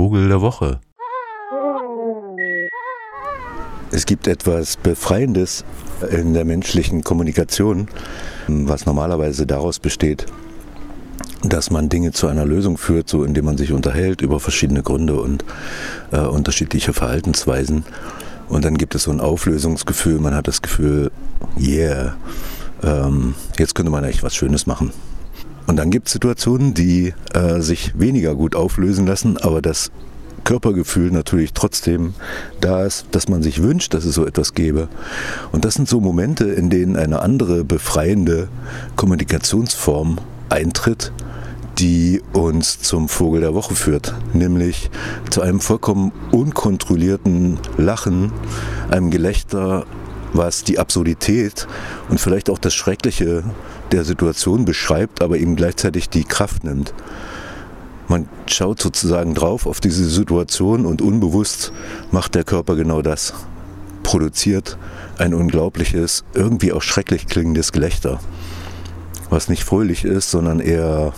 Vogel der Woche. Es gibt etwas Befreiendes in der menschlichen Kommunikation, was normalerweise daraus besteht, dass man Dinge zu einer Lösung führt, so indem man sich unterhält über verschiedene Gründe und äh, unterschiedliche Verhaltensweisen. Und dann gibt es so ein Auflösungsgefühl, man hat das Gefühl, yeah, ähm, jetzt könnte man echt was Schönes machen. Und dann gibt es Situationen, die äh, sich weniger gut auflösen lassen, aber das Körpergefühl natürlich trotzdem da ist, dass man sich wünscht, dass es so etwas gäbe. Und das sind so Momente, in denen eine andere befreiende Kommunikationsform eintritt, die uns zum Vogel der Woche führt, nämlich zu einem vollkommen unkontrollierten Lachen, einem Gelächter, was die Absurdität und vielleicht auch das Schreckliche der Situation beschreibt, aber eben gleichzeitig die Kraft nimmt. Man schaut sozusagen drauf auf diese Situation und unbewusst macht der Körper genau das. Produziert ein unglaubliches, irgendwie auch schrecklich klingendes Gelächter. Was nicht fröhlich ist, sondern eher,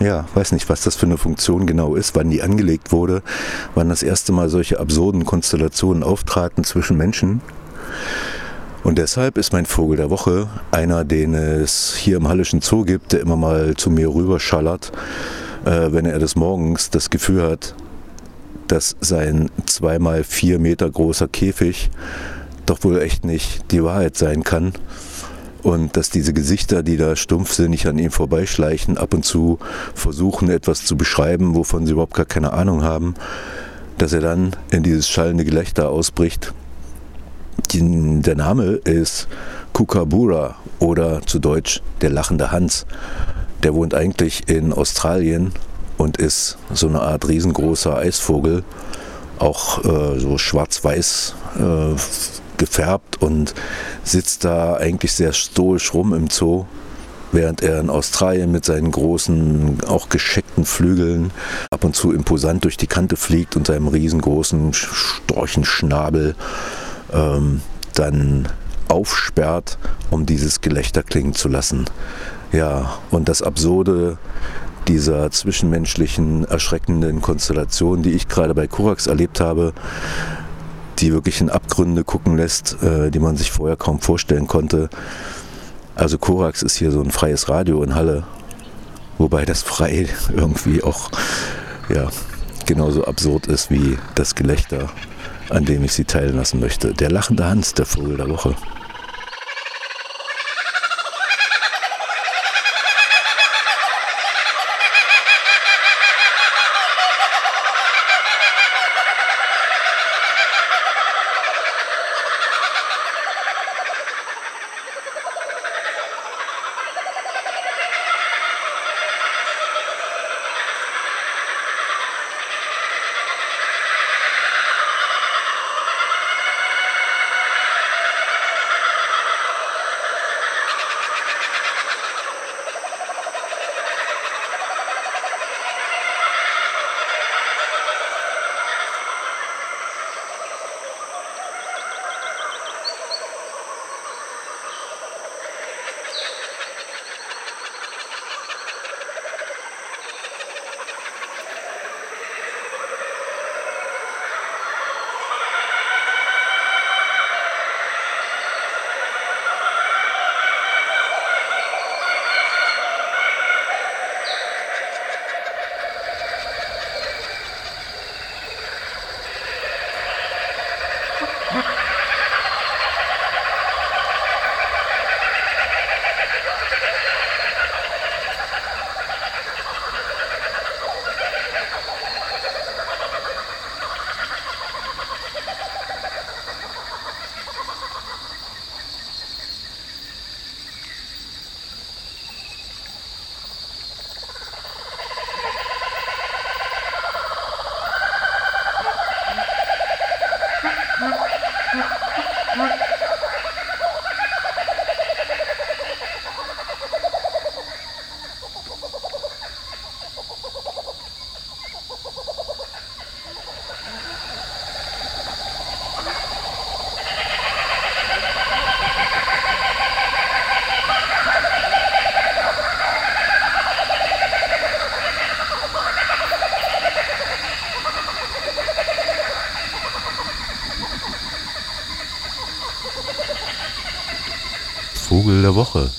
ja, weiß nicht, was das für eine Funktion genau ist, wann die angelegt wurde, wann das erste Mal solche absurden Konstellationen auftraten zwischen Menschen. Und deshalb ist mein Vogel der Woche einer, den es hier im Hallischen Zoo gibt, der immer mal zu mir rüberschallert äh, wenn er des Morgens das Gefühl hat, dass sein zweimal vier Meter großer Käfig doch wohl echt nicht die Wahrheit sein kann. Und dass diese Gesichter, die da stumpfsinnig an ihm vorbeischleichen, ab und zu versuchen, etwas zu beschreiben, wovon sie überhaupt gar keine Ahnung haben, dass er dann in dieses schallende Gelächter ausbricht. Die, der Name ist Kukabura oder zu Deutsch der lachende Hans. Der wohnt eigentlich in Australien und ist so eine Art riesengroßer Eisvogel, auch äh, so schwarz-weiß äh, gefärbt und sitzt da eigentlich sehr stoisch rum im Zoo, während er in Australien mit seinen großen, auch gescheckten Flügeln ab und zu imposant durch die Kante fliegt und seinem riesengroßen Storchenschnabel ähm, dann aufsperrt, um dieses Gelächter klingen zu lassen. Ja, und das Absurde dieser zwischenmenschlichen, erschreckenden Konstellation, die ich gerade bei Korax erlebt habe, die wirklich in Abgründe gucken lässt, äh, die man sich vorher kaum vorstellen konnte. Also Korax ist hier so ein freies Radio in Halle, wobei das frei irgendwie auch ja, genauso absurd ist wie das Gelächter, an dem ich sie teilen möchte. Der lachende Hans, der Vogel der Woche. Vogel der Woche.